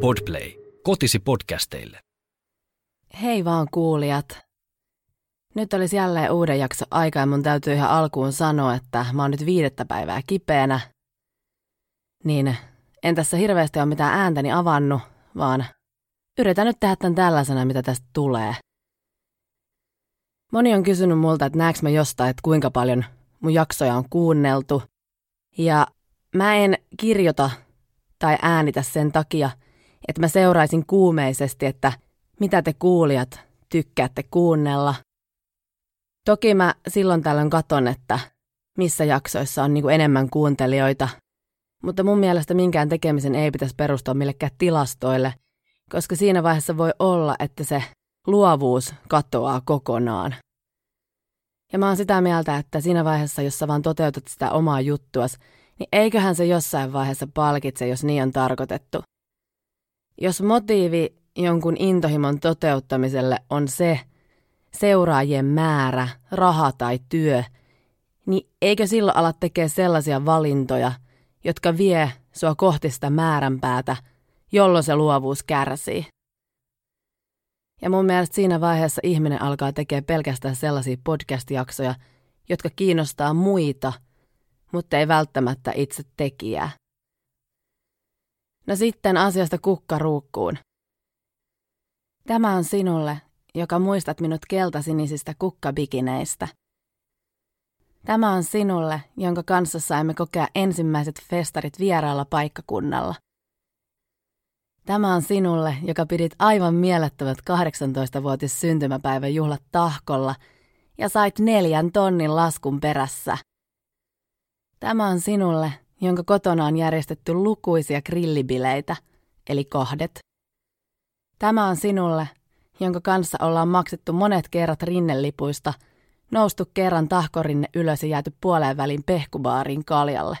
Podplay. Kotisi podcasteille. Hei vaan kuulijat. Nyt olisi jälleen uuden jakso aika ja mun täytyy ihan alkuun sanoa, että mä oon nyt viidettä päivää kipeänä. Niin en tässä hirveästi ole mitään ääntäni avannut, vaan yritän nyt tehdä tämän tällaisena, mitä tästä tulee. Moni on kysynyt multa, että näekö mä jostain, että kuinka paljon mun jaksoja on kuunneltu. Ja mä en kirjoita tai äänitä sen takia, että mä seuraisin kuumeisesti, että mitä te kuulijat tykkäätte kuunnella. Toki mä silloin tällöin katon, että missä jaksoissa on niinku enemmän kuuntelijoita, mutta mun mielestä minkään tekemisen ei pitäisi perustua millekään tilastoille, koska siinä vaiheessa voi olla, että se luovuus katoaa kokonaan. Ja mä oon sitä mieltä, että siinä vaiheessa, jos sä vaan toteutat sitä omaa juttuas, niin eiköhän se jossain vaiheessa palkitse, jos niin on tarkoitettu. Jos motiivi jonkun intohimon toteuttamiselle on se seuraajien määrä, raha tai työ, niin eikö silloin ala tekemään sellaisia valintoja, jotka vie sua kohti sitä määränpäätä, jolloin se luovuus kärsii. Ja mun mielestä siinä vaiheessa ihminen alkaa tekemään pelkästään sellaisia podcast-jaksoja, jotka kiinnostaa muita, mutta ei välttämättä itse tekijää. No sitten asiasta kukkaruukkuun. Tämä on sinulle, joka muistat minut keltasinisistä kukkabikineistä. Tämä on sinulle, jonka kanssa saimme kokea ensimmäiset festarit vieraalla paikkakunnalla. Tämä on sinulle, joka pidit aivan mielettömät 18-vuotis syntymäpäivän juhlat tahkolla ja sait neljän tonnin laskun perässä. Tämä on sinulle, jonka kotona on järjestetty lukuisia grillibileitä, eli kahdet. Tämä on sinulle, jonka kanssa ollaan maksettu monet kerrat rinnelipuista, noustu kerran tahkorinne ylös ja jääty puoleen välin pehkubaariin kaljalle.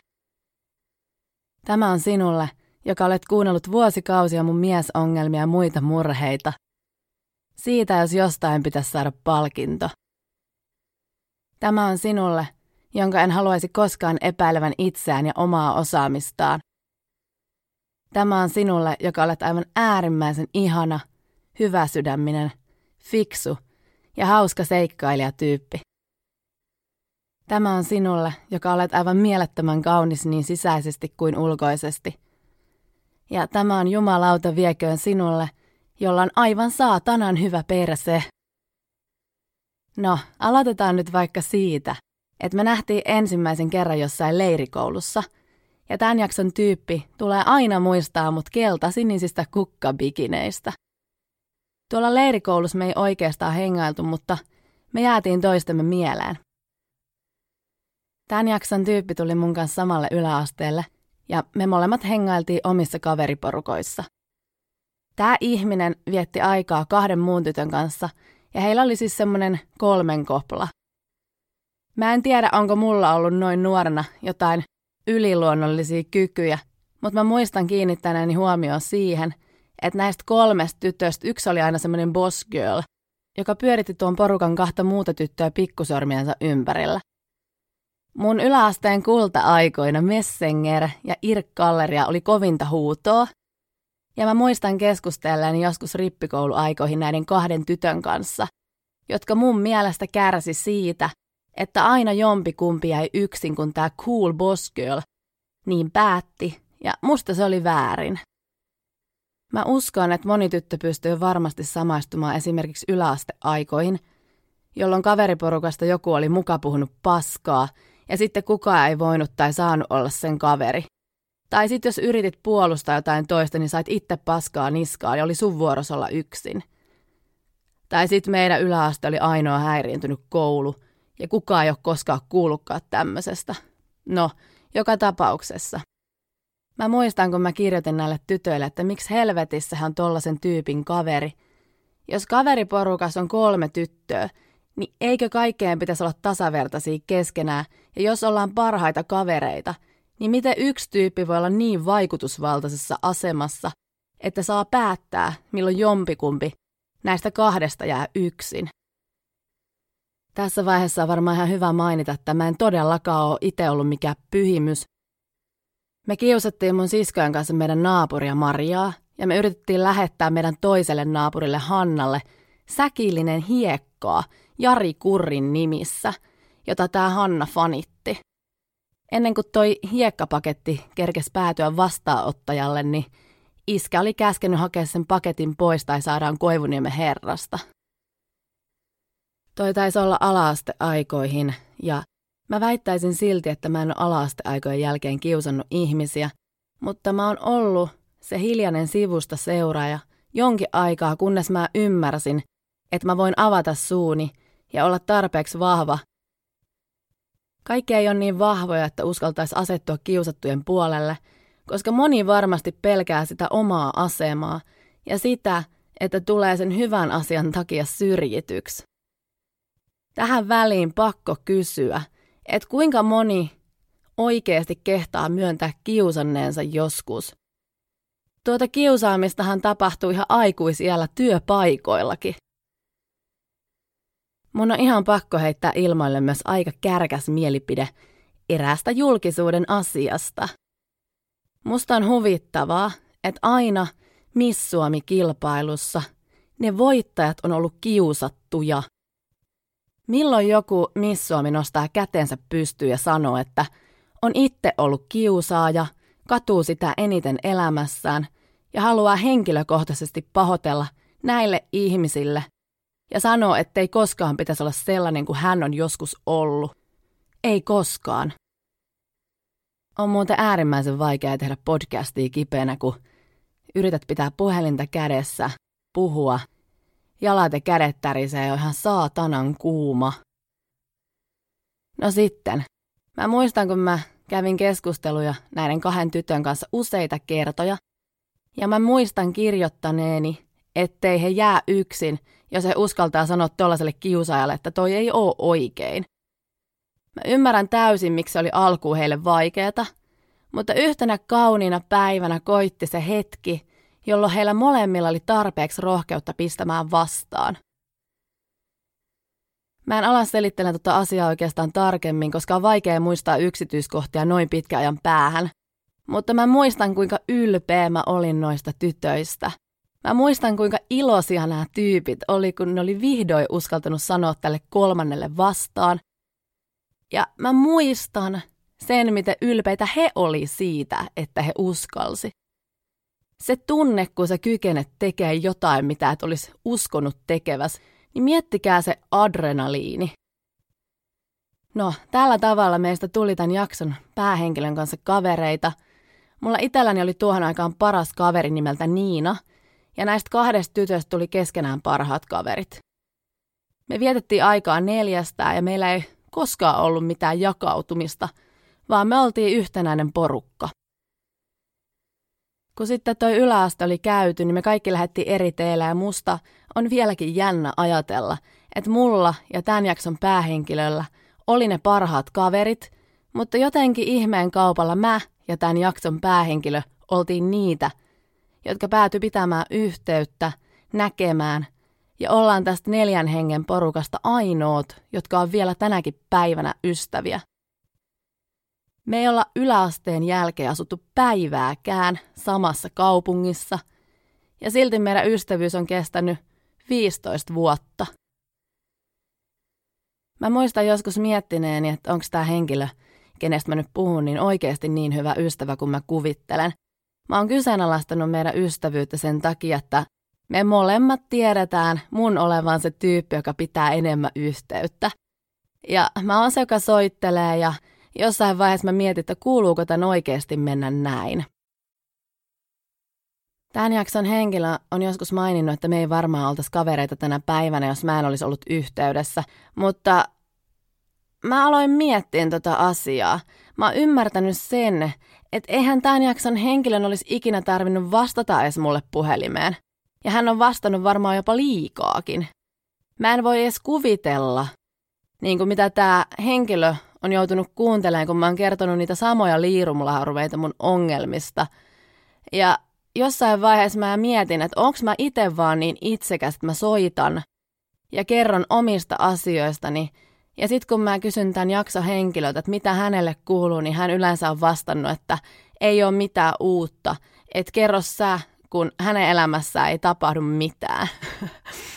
Tämä on sinulle, joka olet kuunnellut vuosikausia mun miesongelmia ja muita murheita. Siitä, jos jostain pitäisi saada palkinto. Tämä on sinulle, jonka en haluaisi koskaan epäilevän itseään ja omaa osaamistaan. Tämä on sinulle, joka olet aivan äärimmäisen ihana, hyväsydäminen, fiksu ja hauska seikkailijatyyppi. Tämä on sinulle, joka olet aivan mielettömän kaunis niin sisäisesti kuin ulkoisesti – ja tämä on jumalauta vieköön sinulle, jolla on aivan saatanan hyvä perse. No, aloitetaan nyt vaikka siitä, että me nähtiin ensimmäisen kerran jossain leirikoulussa, ja tämän jakson tyyppi tulee aina muistaa mut keltasinisistä kukkabikineistä. Tuolla leirikoulussa me ei oikeastaan hengailtu, mutta me jäätiin toistemme mieleen. Tämän jakson tyyppi tuli mun kanssa samalle yläasteelle – ja me molemmat hengailtiin omissa kaveriporukoissa. Tämä ihminen vietti aikaa kahden muun tytön kanssa ja heillä oli siis semmoinen kolmen kopla. Mä en tiedä, onko mulla ollut noin nuorena jotain yliluonnollisia kykyjä, mutta mä muistan kiinnittäneeni huomioon siihen, että näistä kolmesta tytöstä yksi oli aina semmoinen boss girl, joka pyöritti tuon porukan kahta muuta tyttöä pikkusormiensa ympärillä. Mun yläasteen kulta-aikoina Messenger ja Irk-galleria oli kovinta huutoa. Ja mä muistan keskustelleen joskus rippikouluaikoihin näiden kahden tytön kanssa, jotka mun mielestä kärsi siitä, että aina jompikumpi jäi yksin, kun tää cool boss girl niin päätti, ja musta se oli väärin. Mä uskon, että moni tyttö pystyy varmasti samaistumaan esimerkiksi yläasteaikoihin, jolloin kaveriporukasta joku oli muka puhunut paskaa ja sitten kukaan ei voinut tai saanut olla sen kaveri. Tai sitten jos yritit puolustaa jotain toista, niin sait itse paskaa niskaan ja oli sun vuoros olla yksin. Tai sitten meidän yläaste oli ainoa häiriintynyt koulu, ja kukaan ei ole koskaan kuullutkaan tämmöisestä. No, joka tapauksessa. Mä muistan, kun mä kirjoitin näille tytöille, että miksi helvetissä hän on tollasen tyypin kaveri. Jos kaveriporukas on kolme tyttöä, niin eikö kaikkeen pitäisi olla tasavertaisia keskenään, ja jos ollaan parhaita kavereita, niin miten yksi tyyppi voi olla niin vaikutusvaltaisessa asemassa, että saa päättää, milloin jompikumpi näistä kahdesta jää yksin. Tässä vaiheessa on varmaan ihan hyvä mainita, että mä en todellakaan ole itse ollut mikään pyhimys. Me kiusattiin mun siskojen kanssa meidän naapuria Mariaa ja me yritettiin lähettää meidän toiselle naapurille Hannalle säkillinen hiekkaa Jari Kurrin nimissä, jota tämä Hanna fanitti. Ennen kuin toi hiekkapaketti kerkesi päätyä vastaanottajalle, niin iskä oli käskenyt hakea sen paketin pois tai saadaan Koivuniemen herrasta. Toi taisi olla alaasteaikoihin ja mä väittäisin silti, että mä en ole alaasteaikojen jälkeen kiusannut ihmisiä, mutta mä oon ollut se hiljainen sivusta seuraaja jonkin aikaa, kunnes mä ymmärsin, että mä voin avata suuni ja olla tarpeeksi vahva. Kaikki ei ole niin vahvoja, että uskaltaisi asettua kiusattujen puolelle, koska moni varmasti pelkää sitä omaa asemaa ja sitä, että tulee sen hyvän asian takia syrjityksi. Tähän väliin pakko kysyä, että kuinka moni oikeasti kehtaa myöntää kiusanneensa joskus. Tuota kiusaamistahan tapahtuu ihan aikuisiellä työpaikoillakin. Mun on ihan pakko heittää ilmoille myös aika kärkäs mielipide eräästä julkisuuden asiasta. Musta on huvittavaa, että aina Miss Suomi-kilpailussa ne voittajat on ollut kiusattuja – Milloin joku Miss Suomi nostaa kätensä pystyyn ja sanoo, että on itse ollut kiusaaja, katuu sitä eniten elämässään ja haluaa henkilökohtaisesti pahoitella näille ihmisille ja sanoo, ettei koskaan pitäisi olla sellainen kuin hän on joskus ollut. Ei koskaan. On muuten äärimmäisen vaikea tehdä podcastia kipeänä, kun yrität pitää puhelinta kädessä, puhua – jalat ja kädet tärisee ihan saatanan kuuma. No sitten, mä muistan kun mä kävin keskusteluja näiden kahden tytön kanssa useita kertoja, ja mä muistan kirjoittaneeni, ettei he jää yksin, jos he uskaltaa sanoa tuollaiselle kiusaajalle, että toi ei oo oikein. Mä ymmärrän täysin, miksi se oli alkuun heille vaikeeta, mutta yhtenä kauniina päivänä koitti se hetki, jolloin heillä molemmilla oli tarpeeksi rohkeutta pistämään vastaan. Mä en ala selittele tuota asiaa oikeastaan tarkemmin, koska on vaikea muistaa yksityiskohtia noin pitkä ajan päähän. Mutta mä muistan, kuinka ylpeä mä olin noista tytöistä. Mä muistan, kuinka iloisia nämä tyypit oli, kun ne oli vihdoin uskaltanut sanoa tälle kolmannelle vastaan. Ja mä muistan sen, miten ylpeitä he oli siitä, että he uskalsi. Se tunne, kun sä kykenet tekemään jotain, mitä et olisi uskonut tekeväs, niin miettikää se adrenaliini. No, tällä tavalla meistä tuli tämän jakson päähenkilön kanssa kavereita. Mulla itselläni oli tuohon aikaan paras kaveri nimeltä Niina, ja näistä kahdesta tytöstä tuli keskenään parhaat kaverit. Me vietettiin aikaa neljästään ja meillä ei koskaan ollut mitään jakautumista, vaan me oltiin yhtenäinen porukka. Kun sitten toi yläaste oli käyty, niin me kaikki lähdettiin eri teillä ja musta on vieläkin jännä ajatella, että mulla ja tämän jakson päähenkilöllä oli ne parhaat kaverit, mutta jotenkin ihmeen kaupalla mä ja tämän jakson päähenkilö oltiin niitä, jotka päätyi pitämään yhteyttä, näkemään ja ollaan tästä neljän hengen porukasta ainoat, jotka on vielä tänäkin päivänä ystäviä. Me ei olla yläasteen jälkeen asuttu päivääkään samassa kaupungissa, ja silti meidän ystävyys on kestänyt 15 vuotta. Mä muistan joskus miettineeni, että onko tämä henkilö, kenestä mä nyt puhun, niin oikeasti niin hyvä ystävä kuin mä kuvittelen. Mä oon kyseenalaistanut meidän ystävyyttä sen takia, että me molemmat tiedetään mun olevan se tyyppi, joka pitää enemmän yhteyttä. Ja mä oon se, joka soittelee ja Jossain vaiheessa mä mietin, että kuuluuko tämän oikeasti mennä näin. Tämän jakson henkilö on joskus maininnut, että me ei varmaan oltaisi kavereita tänä päivänä, jos mä en olisi ollut yhteydessä, mutta mä aloin miettiä tota asiaa. Mä oon ymmärtänyt sen, että eihän tämän jakson henkilön olisi ikinä tarvinnut vastata edes mulle puhelimeen. Ja hän on vastannut varmaan jopa liikaakin. Mä en voi edes kuvitella, niin kuin mitä tämä henkilö on joutunut kuuntelemaan, kun mä oon kertonut niitä samoja liirumlauruveita mun ongelmista. Ja jossain vaiheessa mä mietin, että onko mä itse vaan niin itsekäs, että mä soitan ja kerron omista asioistani. Ja sitten kun mä kysyn tämän jakson henkilöltä, että mitä hänelle kuuluu, niin hän yleensä on vastannut, että ei ole mitään uutta, että kerro sä, kun hänen elämässään ei tapahdu mitään.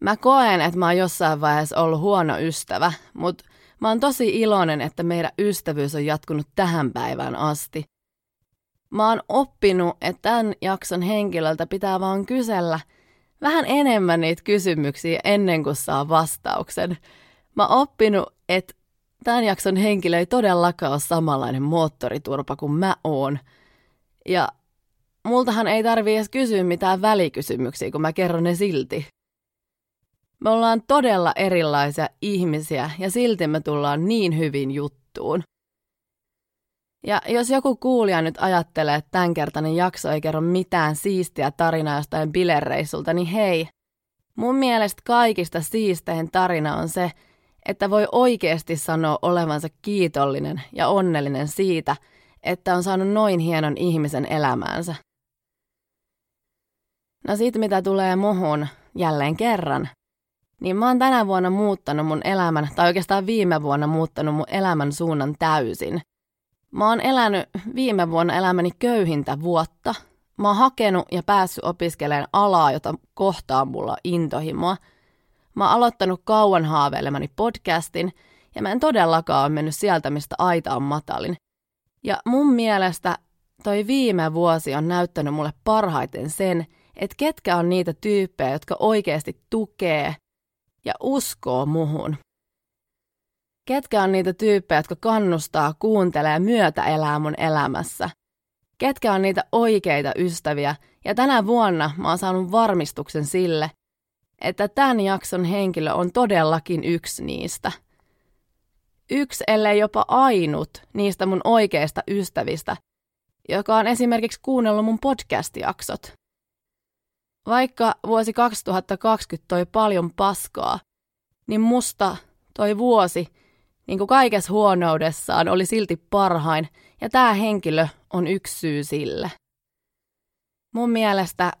mä koen, että mä oon jossain vaiheessa ollut huono ystävä, mutta mä oon tosi iloinen, että meidän ystävyys on jatkunut tähän päivään asti. Mä oon oppinut, että tämän jakson henkilöltä pitää vaan kysellä vähän enemmän niitä kysymyksiä ennen kuin saa vastauksen. Mä oon oppinut, että tämän jakson henkilö ei todellakaan ole samanlainen moottoriturpa kuin mä oon. Ja multahan ei tarvi edes kysyä mitään välikysymyksiä, kun mä kerron ne silti. Me ollaan todella erilaisia ihmisiä ja silti me tullaan niin hyvin juttuun. Ja jos joku kuulija nyt ajattelee, että tämänkertainen jakso ei kerro mitään siistiä tarinaa jostain bilereissulta, niin hei, mun mielestä kaikista siistein tarina on se, että voi oikeasti sanoa olevansa kiitollinen ja onnellinen siitä, että on saanut noin hienon ihmisen elämäänsä. No siitä mitä tulee muhun jälleen kerran, niin mä oon tänä vuonna muuttanut mun elämän, tai oikeastaan viime vuonna muuttanut mun elämän suunnan täysin. Mä oon elänyt viime vuonna elämäni köyhintä vuotta. Mä oon hakenut ja päässyt opiskelemaan alaa, jota kohtaa mulla intohimoa. Mä oon aloittanut kauan haaveilemani podcastin, ja mä en todellakaan ole mennyt sieltä, mistä aita on matalin. Ja mun mielestä toi viime vuosi on näyttänyt mulle parhaiten sen, että ketkä on niitä tyyppejä, jotka oikeasti tukee ja uskoo muhun. Ketkä on niitä tyyppejä, jotka kannustaa, kuuntelee ja myötä elää mun elämässä. Ketkä on niitä oikeita ystäviä. Ja tänä vuonna mä oon saanut varmistuksen sille, että tämän jakson henkilö on todellakin yksi niistä. Yksi, ellei jopa ainut niistä mun oikeista ystävistä, joka on esimerkiksi kuunnellut mun podcast-jaksot. Vaikka vuosi 2020 toi paljon paskaa, niin musta toi vuosi, niin kuin kaikessa huonoudessaan, oli silti parhain, ja tämä henkilö on yksi syy sille. Mun mielestä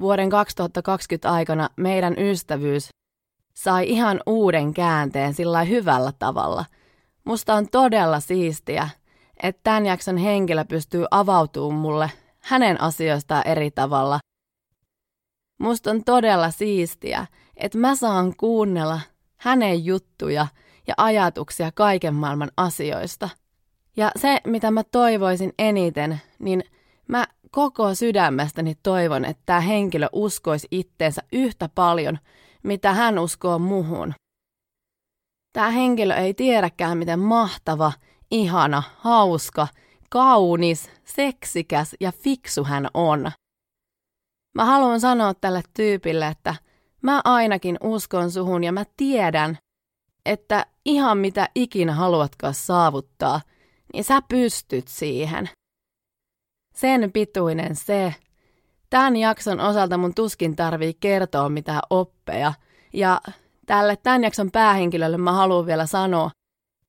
vuoden 2020 aikana meidän ystävyys sai ihan uuden käänteen sillä hyvällä tavalla. Musta on todella siistiä, että tämän jakson henkilö pystyy avautumaan mulle hänen asioistaan eri tavalla Musta on todella siistiä, että mä saan kuunnella hänen juttuja ja ajatuksia kaiken maailman asioista. Ja se, mitä mä toivoisin eniten, niin mä koko sydämestäni toivon, että tämä henkilö uskoisi itteensä yhtä paljon, mitä hän uskoo muhun. Tämä henkilö ei tiedäkään, miten mahtava, ihana, hauska, kaunis, seksikäs ja fiksu hän on. Mä haluan sanoa tälle tyypille, että mä ainakin uskon suhun ja mä tiedän, että ihan mitä ikinä haluatkaan saavuttaa, niin sä pystyt siihen. Sen pituinen se. Tämän jakson osalta mun tuskin tarvii kertoa mitään oppeja. Ja tälle tämän jakson päähenkilölle mä haluan vielä sanoa,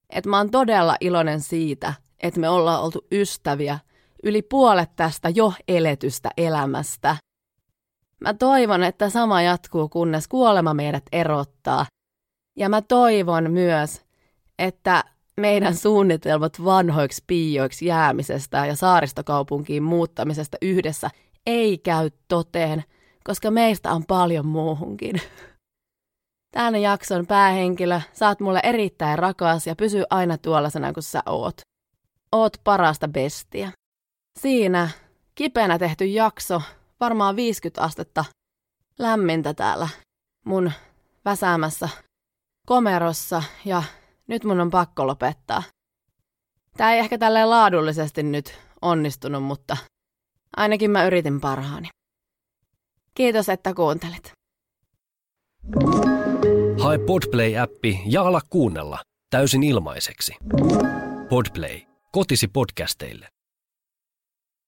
että mä oon todella iloinen siitä, että me ollaan oltu ystäviä yli puolet tästä jo eletystä elämästä – Mä toivon, että sama jatkuu, kunnes kuolema meidät erottaa. Ja mä toivon myös, että meidän suunnitelmat vanhoiksi piioiksi jäämisestä ja saaristokaupunkiin muuttamisesta yhdessä ei käy toteen, koska meistä on paljon muuhunkin. Tämän jakson päähenkilö, saat mulle erittäin rakas ja pysy aina tuollaisena kuin sä oot. Oot parasta bestiä. Siinä kipeänä tehty jakso varmaan 50 astetta lämmintä täällä mun väsäämässä komerossa ja nyt mun on pakko lopettaa. Tää ei ehkä tälleen laadullisesti nyt onnistunut, mutta ainakin mä yritin parhaani. Kiitos, että kuuntelit. Hae Podplay-appi ja ala kuunnella täysin ilmaiseksi. Podplay, kotisi podcasteille.